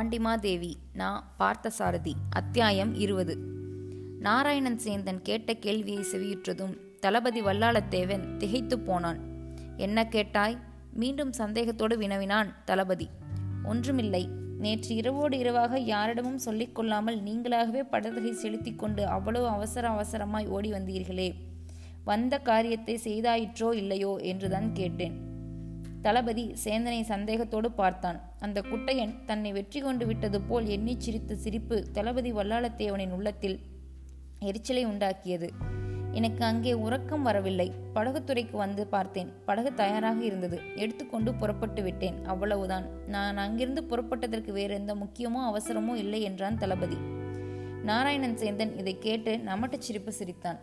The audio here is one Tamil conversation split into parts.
பாண்டிமாதேவி நான் பார்த்தசாரதி அத்தியாயம் இருபது. நாராயணன் சேந்தன் கேட்ட கேள்வியை செவியுற்றதும் தளபதி வல்லாளத்தேவன் திகைத்துப் போனான். என்ன கேட்டாய்? மீண்டும் சந்தேகத்தோடு வினவினான் தளபதி. ஒன்றுமில்லை. நேற்று இரவோடு இரவாக யாரிடமும் சொல்லிக் கொள்ளாமல் நீங்களாகவே படகை செலுத்திக் கொண்டு அவ்வளவு அவசர அவசரமாய் ஓடி வந்தீர்களே. வந்த காரியத்தை செய்தாயிற்றோ இல்லையோ என்றுதான் கேட்டேன். தளபதி சேந்தனை சந்தேகத்தோடு பார்த்தான். அந்த குட்டையன் தன்னை வெற்றி கொண்டு விட்டது போல் எண்ணி சிரித்த சிரிப்பு தளபதி வல்லாளத்தேவனின் உள்ளத்தில் எரிச்சலை உண்டாக்கியது. எனக்கு அங்கே உறக்கம் வரவில்லை. படகுத்துறைக்கு வந்து பார்த்தேன். படகு தயாராக இருந்தது. எடுத்துக்கொண்டு புறப்பட்டு விட்டேன். அவ்வளவுதான். நான் அங்கிருந்து புறப்பட்டதற்கு வேறு எந்த முக்கியமோ அவசரமோ இல்லை என்றான் தளபதி. நாராயணன் சேந்தன் இதை கேட்டு நமட்டுச் சிரிப்பு சிரித்தான்.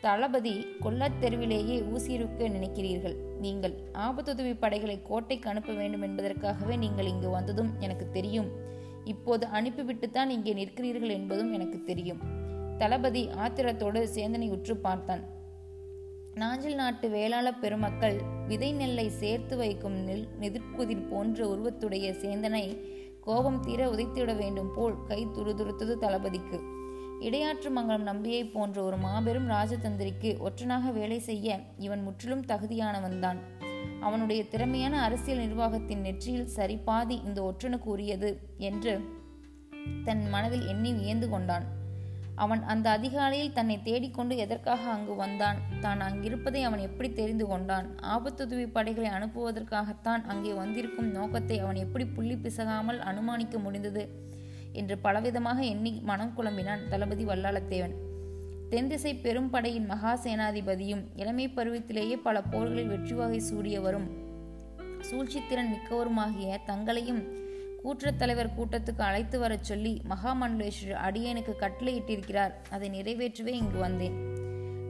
தளபதி கொல்லத் தெருவிலேயே ஊசியிருக்க நினைக்கிறீர்கள். நீங்கள் ஆபத்துதவி படைகளை கோட்டைக்கு அனுப்ப வேண்டும் என்பதற்காகவே நீங்கள் இங்கு வந்ததும் எனக்கு தெரியும். இப்போது அனுப்பிவிட்டுத்தான் இங்கே நிற்கிறீர்கள் என்பதும் எனக்கு தெரியும். தளபதி ஆத்திரத்தோடு சேந்தனை உற்று பார்த்தான். நாஞ்சில் நாட்டு வேளாள பெருமக்கள் விதை நெல்லை சேர்த்து வைக்கும் நெல் நெதிர்குதிர் போன்ற உருவத்துடைய சேந்தனை கோபம் தீர உதைத்துவிட வேண்டும் போல் கை துருதுருத்தது தளபதிக்கு. இடையாற்று மங்கலம் நம்பியை போன்ற ஒரு மாபெரும் ராஜதந்திரிக்கு ஒற்றனாக வேலை செய்ய இவன் முற்றிலும் தகுதியானவன்தான். அவனுடைய திறமையான அரசியல் நிர்வாகத்தின் நெற்றியில் சரிபாதி இந்த ஒற்றனுக்கு உரியது என்று தன் மனதில் எண்ணி வியந்து கொண்டான். அவன் அந்த அதிகாலையில் தன்னை தேடிக்கொண்டு எதற்காக அங்கு வந்தான்? தான் அங்கிருப்பதை அவன் எப்படி தெரிந்து கொண்டான்? ஆபத்துதவி படைகளை அனுப்புவதற்காகத்தான் அங்கே வந்திருக்கும் நோக்கத்தை அவன் எப்படி புள்ளி பிசகாமல் அனுமானிக்க முடிந்தது? என்று பலவிதமாக எண்ணி மனம் குழம்பினான் தளபதி வல்லாளத்தேவன். தென்திசை பெரும் படையின் மகா சேனாதிபதியும் இளமை பருவத்திலேயே பல போர்களில் வெற்றி வகை சூடியவரும் சூழ்ச்சித்திறன் மிக்கவருமாகிய தங்களையும் கூற்றத் தலைவர் கூட்டத்துக்கு அழைத்து வரச் சொல்லி மகாமண்டலேஸ்வரர் அடியேனுக்கு கட்டளையிட்டிருக்கிறார். அதை நிறைவேற்றவே இங்கு வந்தேன்.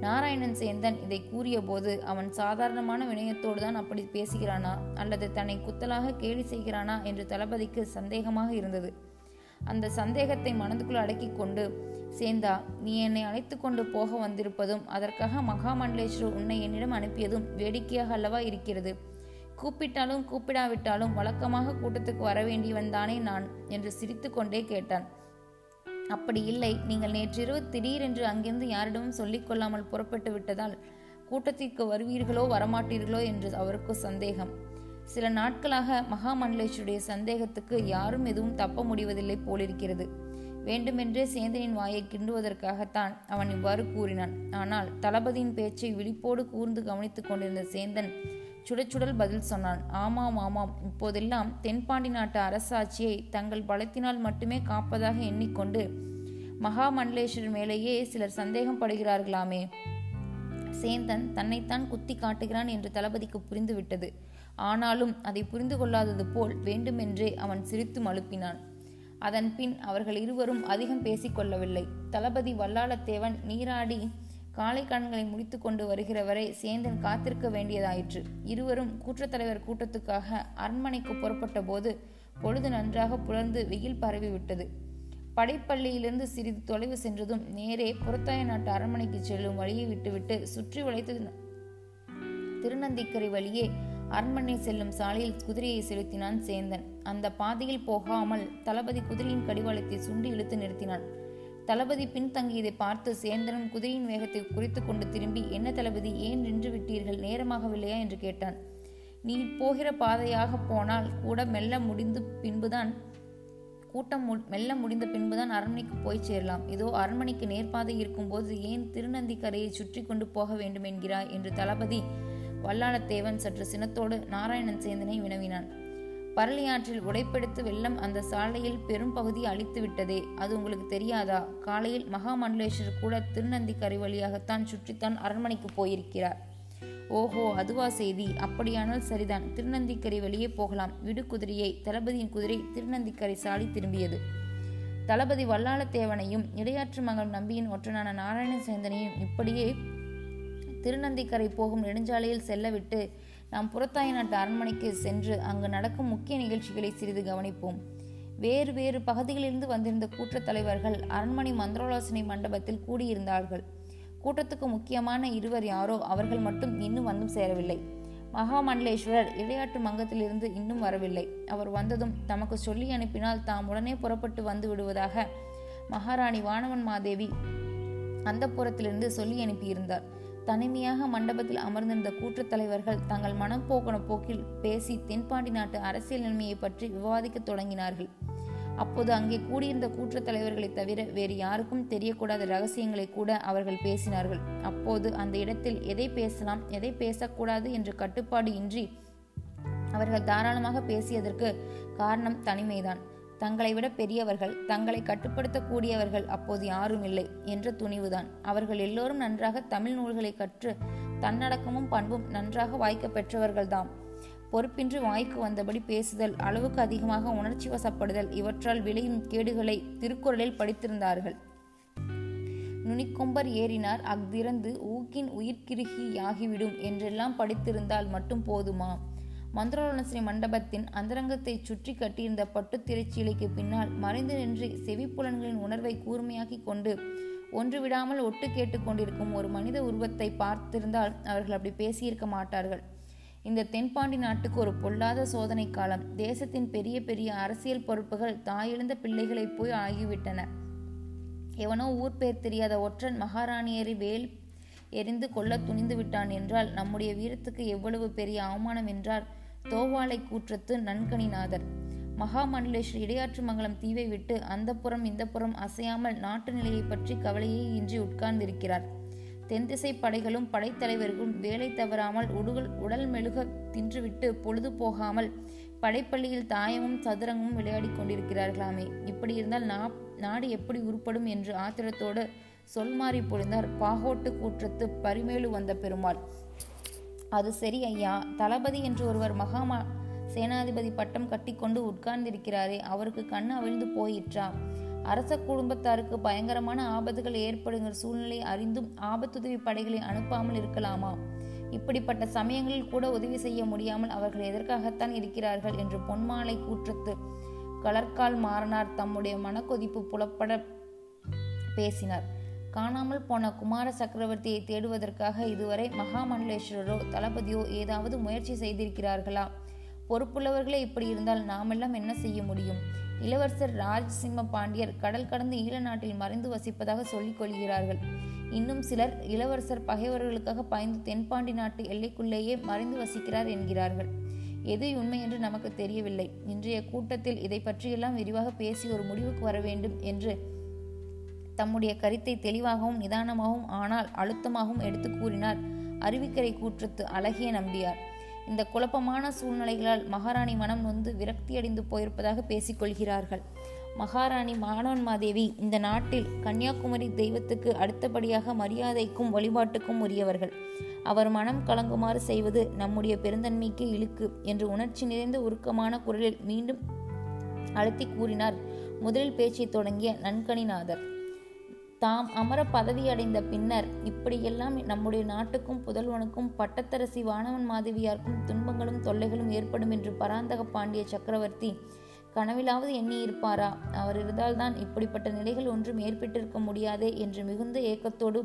நாராயணன் சேந்தன் இதை கூறியபோது அவன் சாதாரணமான வினயத்தோடு தான் அப்படி பேசுகிறானா அல்லது தன்னை குத்தலாக கேலி செய்கிறானா என்று தளபதிக்கு சந்தேகமாக இருந்தது. அந்த சந்தேகத்தை மனதுக்குள் அடக்கி கொண்டு சேந்தா நீ என்னை அழைத்து கொண்டு போக வந்திருப்பதும் அதற்காக மகாமண்டலேஸ்வரர் உன்னை என்னிடம் அனுப்பியதும் வேடிக்கையாக அல்லவா இருக்கிறது? கூப்பிட்டாலும் கூப்பிடாவிட்டாலும் வழக்கமாக கூட்டத்துக்கு வர வேண்டியவன் தானே நான்? என்று சிரித்துக்கொண்டே கேட்டான். அப்படி இல்லை. நீங்கள் நேற்றிரவு திடீரென்று அங்கிருந்து யாரிடமும் சொல்லிக்கொள்ளாமல் புறப்பட்டு விட்டதால் கூட்டத்திற்கு வருவீர்களோ வரமாட்டீர்களோ? என்று அவருக்கு சந்தேகம். சில நாட்களாக மகாமண்டலேஸ்வருடைய சந்தேகத்துக்கு யாரும் எதுவும் தப்ப முடிவதில்லை போலிருக்கிறது. வேண்டுமென்றே சேந்தனின் வாயை கிண்டுவதற்காகத்தான் அவன் இவ்வாறு கூறினான். ஆனால் தளபதியின் பேச்சை விழிப்போடு கூர்ந்து கவனித்துக் கொண்டிருந்த சேந்தன் சுடச்சுடல் பதில் சொன்னான். ஆமாம் ஆமாம். இப்போதெல்லாம் தென்பாண்டி நாட்டு அரசாட்சியை தங்கள் பலத்தினால் மட்டுமே காப்பதாக எண்ணிக்கொண்டு மகாமண்டலேஸ்வரர் மேலேயே சிலர் சந்தேகம் படுகிறார்களாமே. சேந்தன் தன்னைத்தான் குத்தி காட்டுகிறான் என்று தளபதிக்கு புரிந்துவிட்டது. ஆனாலும் அதை புரிந்து கொள்ளாதது போல் வேண்டுமென்றே அவன் சிரித்து மழுப்பினான். அதன் பின் அவர்கள் இருவரும் அதிகம் பேசிக்கொள்ளவில்லை. தளபதி வல்லாளத்தேவன் நீராடி காலை கண்களை முடித்து கொண்டு வருகிற வரை சேந்தன் காத்திருக்க வேண்டியதாயிற்று. இருவரும் கூற்றத்தலைவர் கூட்டத்துக்காக அரண்மனைக்கு புறப்பட்ட போது பொழுது நன்றாக புலர்ந்து வெயில் பரவிவிட்டது. படைப்பள்ளியிலிருந்து சிறிது தொலைவு சென்றதும் நேரே புறத்தாய நாட்டு அரண்மனைக்கு செல்லும் வழியை விட்டுவிட்டு சுற்றி வளைத்து திருநந்திக்கரை வழியே அரண்மனை செல்லும் சாலையில் குதிரையை செலுத்தினான் சேந்தன். அந்த பாதையில் போகாமல் தளபதி குதிரையின் கடிவாளத்தை சுண்டி இழுத்து நிறுத்தினான். தளபதி பின்தங்கியதை பார்த்து சேந்தனும் குதிரையின் வேகத்தை குறித்து கொண்டு திரும்பி என்ன தளபதி ஏன் நின்று விட்டீர்கள்? நேரமாகவில்லையா? என்று கேட்டான். நீ போகிற பாதையாக போனால் கூட மெல்ல முடிந்து பின்புதான் கூட்டம் மெல்ல முடிந்த பின்புதான் அரண்மனைக்கு போய் சேரலாம். இதோ அரண்மனைக்கு நேர்பாதை இருக்கும்போது ஏன் திருநந்திக்கரையை சுற்றி கொண்டு போக வேண்டும் என்கிறாய்? என்று தளபதி வல்லாளத்தேவன் சற்று சினத்தோடு நாராயணன் சேந்தனை வினவினான். பரளியாற்றில் உடைப்பெடுத்து வெள்ளம் அந்த சாலையில் பெரும் பகுதி அழித்து விட்டதே அது உங்களுக்கு தெரியாதா? காலையில் மகாமண்டலேஸ்வரர் கூட திருநந்திக்கரை வழியாகத்தான் சுற்றித்தான் அரண்மனைக்கு போயிருக்கிறார். ஓஹோ அதுவா செய்தி. அப்படியானால் சரிதான். திருநந்திக்கரை வெளியே போகலாம். விடு குதிரையை. தளபதியின் குதிரை திருநந்திக்கரை சாலை திரும்பியது. தளபதி வல்லாளத்தேவனையும் இடையாற்று மகன் நம்பியின் ஒற்றனான நாராயண சேந்தனையும் இப்படியே திருநந்திக்கரை போகும் நெடுஞ்சாலையில் செல்லவிட்டு நாம் புறத்தாய நாட்டு அரண்மனைக்கு சென்று அங்கு நடக்கும் முக்கிய நிகழ்ச்சிகளை சிறிது கவனிப்போம். வேறு வேறு பகுதிகளிலிருந்து வந்திருந்த கூட்டத் தலைவர்கள் அரண்மனை மந்திரோலாசனை மண்டபத்தில் கூடியிருந்தார்கள். கூட்டத்துக்கு முக்கியமான இருவர் யாரோ அவர்கள் மட்டும் இன்னும் வந்தும் சேரவில்லை. மகாமண்டலேஸ்வரர் இளையாட்டு மங்கத்திலிருந்து இன்னும் வரவில்லை. அவர் வந்ததும் தமக்கு சொல்லி அனுப்பினால் தாம் உடனே புறப்பட்டு வந்து விடுவதாக மகாராணி வானவன் மாதேவி அந்த புறத்திலிருந்து சொல்லி அனுப்பியிருந்தார். தனிமையாக மண்டபத்தில் அமர்ந்திருந்த கூட்டத் தலைவர்கள் தங்கள் மனம் போக்கன போக்கில் பேசி தென்பாண்டி நாட்டு அரசியல் நிலைமையை பற்றி விவாதிக்கத் தொடங்கினார்கள். அப்போது அங்கே கூடியிருந்த கூட்டத் தலைவர்களை தவிர வேறு யாருக்கும் தெரியக்கூடாத ரகசியங்களை கூட அவர்கள் பேசினார்கள். அப்போது அந்த இடத்தில் எதை பேசலாம் எதை பேசக்கூடாது என்ற கட்டுப்பாடு இன்றி அவர்கள் தாராளமாக பேசியதற்கு காரணம் தனிமைதான். தங்களை விட பெரியவர்கள் தங்களை கட்டுப்படுத்தக்கூடியவர்கள் அப்போது யாரும் இல்லை என்ற துணிவுதான். அவர்கள் எல்லோரும் நன்றாக தமிழ் நூல்களை கற்று தன்னடக்கமும் பண்பும் நன்றாக வாய்க்க பெற்றவர்கள்தாம். பொறுப்பின்றி வாய்க்கு வந்தபடி பேசுதல் அளவுக்கு அதிகமாக உணர்ச்சி வசப்படுதல் இவற்றால் விளையும் கேடுகளை திருக்குறளில் படித்திருந்தார்கள். நுனிக்கொம்பர் ஏறினார் அஃதிறந்து ஊக்கின் உயிர்கிருகி யாகிவிடும் என்றெல்லாம் படித்திருந்தால் மட்டும் போதுமா? மந்திரோலசனை மண்டபத்தின் அந்தரங்கத்தை சுற்றி கட்டியிருந்த பட்டுத் திரைச்சீலைக்கு பின்னால் மறைந்து நின்று செவிப்புலன்களின் உணர்வை கூர்மையாக்கி கொண்டு ஒன்று விடாமல் ஒட்டு கேட்டுக்கொண்டிருக்கும் ஒரு மனித உருவத்தை பார்த்திருந்தால் அவர்கள் அப்படி பேசியிருக்க மாட்டார்கள். இந்த தென்பாண்டி நாட்டுக்கு ஒரு பொல்லாத சோதனை காலம். தேசத்தின் பெரிய பெரிய அரசியல் பொறுப்புகள் தாயெழுந்த பிள்ளைகளைப் போய் ஆகிவிட்டன. எவனோ ஊர் பேர் தெரியாத ஒற்றன் மகாராணியரை வேல் எரிந்து கொல்ல துணிந்து விட்டான் என்றால் நம்முடைய வீரத்துக்கு எவ்வளவு பெரிய அவமானம் என்றால் தோவாளை கூற்றத்து நன்கணிநாதர். மகாமண்டலேஸ்வரி இடையாற்று மங்கலம் தீவை விட்டு அந்த புறம் இந்த புறம் அசையாமல் நாட்டு நிலையை பற்றி கவலையே இன்றி உட்கார்ந்திருக்கிறார். தென்திசை படைகளும் படைத்தலைவர்களும் வேலை தவறாமல் உடுகள் உடல் மெழுக தின்றுவிட்டு பொழுது போகாமல் படைப்பள்ளியில் தாயமும் சதுரங்கமும் விளையாடி கொண்டிருக்கிறார்களாமே. இப்படி இருந்தால் நா நாடு எப்படி உருப்படும் என்று ஆத்திரத்தோடு சொல்மாறி பொழிந்தார். பாகோட்டு கூற்றத்து பரிமேலு வந்த பெருமாள். அது சரி ஐயா. தளபதி என்று ஒருவர் மகாமா சேனாதிபதி பட்டம் கட்டிக்கொண்டு உட்கார்ந்திருக்கிறாரே அவருக்கு கண் அவிழ்ந்து போயிற்றா. அரச குடும்பத்தாருக்கு பயங்கரமான ஆபத்துகள் ஏற்படுகிற சூழ்நிலை அறிந்தும் ஆபத்துதவி படைகளை அனுப்பாமல் இருக்கலாமா? இப்படிப்பட்ட சமயங்களில் கூட உதவி செய்ய முடியாமல் அவர்கள் எதற்காகத்தான் இருக்கிறார்கள் என்று பொன்மாலை கூற்றத்து கலர்கால் மாறனார் தம்முடைய மனக்கொதிப்பு புலப்பட பேசினார். காணாமல் போன குமார சக்கரவர்த்தியை தேடுவதற்காக இதுவரை மகாமண்டலேஸ்வரரோ தளபதியோ ஏதாவது முயற்சி செய்திருக்கிறார்களா? பொறுப்புள்ளவர்களே இப்படி இருந்தால் நாமெல்லாம் என்ன செய்ய முடியும்? இளவரசர் ராஜசிம்ம பாண்டியர் கடல் கடந்து ஈழ நாட்டில் மறைந்து வசிப்பதாக சொல்லிக் கொள்கிறார்கள். இன்னும் சிலர் இளவரசர் பகைவர்களுக்காக பாய்ந்து தென்பாண்டி நாட்டு எல்லைக்குள்ளேயே மறைந்து வசிக்கிறார் என்கிறார்கள். எது உண்மை என்று நமக்கு தெரியவில்லை. இன்றைய கூட்டத்தில் இதை பற்றியெல்லாம் விரிவாக பேசி ஒரு முடிவுக்கு வர வேண்டும் என்று தம்முடைய கருத்தை தெளிவாகவும் நிதானமாகவும் ஆனால் அழுத்தமாகவும் எடுத்து கூறினார். அருவிக்கரை கூற்றத்து அழகிய நம்பியார். இந்த குழப்பமான சூழ்நிலைகளால் மகாராணி மனம் நொந்து விரக்தியடைந்து போயிருப்பதாக பேசிக்கொள்கிறார்கள் மகாராணி மாணவன் மாதேவி இந்த நாட்டில் கன்னியாகுமரி தெய்வத்துக்கு அடுத்தபடியாக மரியாதைக்கும் வழிபாட்டுக்கும் உரியவர்கள். அவர் மனம் கலங்குமாறு செய்வது நம்முடைய பெருந்தன்மைக்கு இழுக்கு என்று உணர்ச்சி நிறைந்த உருக்கமான குரலில் மீண்டும் அழுத்தி கூறினார். முதலில் பேச்சை தொடங்கிய நன்கணிநாதர் தாம் அமர பதவி அடைந்த பின்னர் இப்படியெல்லாம் நம்முடைய நாட்டுக்கும் புதல்வனுக்கும் பட்டத்தரசி வானவன் மாதவியாருக்கும் துன்பங்களும் தொல்லைகளும் ஏற்படும் என்று பராந்தக பாண்டிய சக்கரவர்த்தி கனவிலாவது எண்ணியிருப்பாரா? அவர் இருந்தால்தான் இப்படிப்பட்ட நிலைகள் ஒன்றும் ஏற்பட்டிருக்க முடியாதே என்று மிகுந்த ஏக்கத்தோடு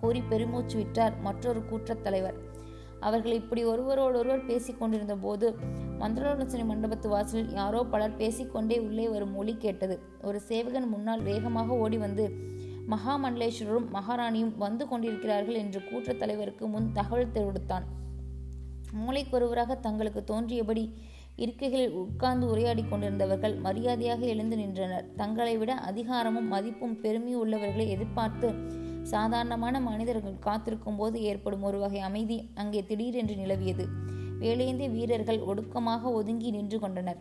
கூறி பெருமூச்சு விட்டார் மற்றொரு கூற்றத் தலைவர். அவர்கள் இப்படி ஒருவரோடொருவர் பேசிக் கொண்டிருந்த போது மந்திரோலோசனை மண்டபத்து வாசலில் யாரோ பலர் பேசிக்கொண்டே உள்ளே வரும் மொழி கேட்டது. ஒரு சேவகன் முன்னால் வேகமாக ஓடி வந்து மகாமண்டலேஸ்வரரும் மகாராணியும் வந்து கொண்டிருக்கிறார்கள் என்று கூற்ற தலைவருக்கு முன் தகவல் தெரிவித்தான். மூளைக்கொருவராக தங்களுக்கு தோன்றியபடி இருக்கைகளில் உட்கார்ந்து உரையாடி கொண்டிருந்தவர்கள் மரியாதையாக எழுந்து நின்றனர். தங்களை விட அதிகாரமும் மதிப்பும் பெருமையும் உள்ளவர்களை எதிர்பார்த்து சாதாரணமான மனிதர்கள் காத்திருக்கும் போது ஏற்படும் ஒரு வகை அமைதி அங்கே திடீரென்று நிலவியது. வேலேந்திய வீரர்கள் ஒடுக்கமாக ஒதுங்கி நின்று கொண்டனர்.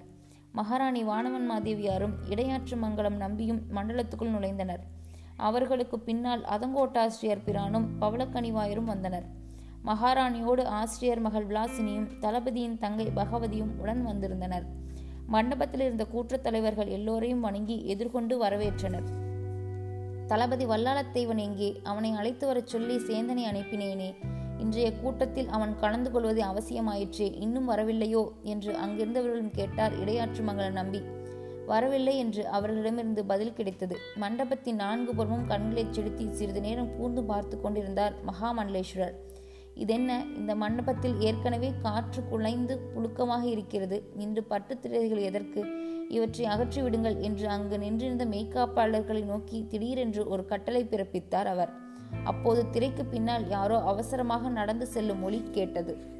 மகாராணி வானவன் மாதேவியாரும் இடையாற்று மங்கலம் நம்பியும் மண்டலத்துக்குள் நுழைந்தனர். அவர்களுக்கு பின்னால் அதங்கோட்டாசிரியர் பிரானும் பவளக்கனிவாயரும் வந்தனர். மகாராணியோடு ஆசிரியர் மகள் விலாசினியும் தளபதியின் தங்கை பகவதியும் உடன் வந்திருந்தனர். மண்டபத்தில் இருந்த கூற்றத் தலைவர்கள் எல்லோரையும் வணங்கி எதிர்கொண்டு வரவேற்றனர். தளபதி வல்லாளத்தேவன் எங்கே? அவனை அழைத்து வரச் சொல்லி சேந்தனை அனுப்பினேனே. இன்றைய கூட்டத்தில் அவன் கலந்து கொள்வது அவசியமாயிற்றே. இன்னும் வரவில்லையோ? என்று அங்கிருந்தவர்களும் கேட்டார் இடையாற்று மங்கள நம்பி. வரவில்லை என்று அவர்களிடமிருந்து பதில் கிடைத்தது. மண்டபத்தின் நான்கு புறமும் கண்களைச் செலுத்தி சிறிது நேரம் கூர்ந்து பார்த்து கொண்டிருந்தார் மகாமண்டலேஸ்வரர். இதென்ன? இந்த மண்டபத்தில் ஏற்கனவே காற்று குலைந்து புழுக்கமாக இருக்கிறது. இன்று பட்டுத் திரைகள் எதற்கு? இவற்றை அகற்றிவிடுங்கள் என்று அங்கு நின்றிருந்த மெய்காப்பாளர்களை நோக்கி திடீரென்று ஒரு கட்டளை பிறப்பித்தார் அவர். அப்போது திரைக்கு பின்னால் யாரோ அவசரமாக நடந்து செல்லும் மொழி கேட்டது.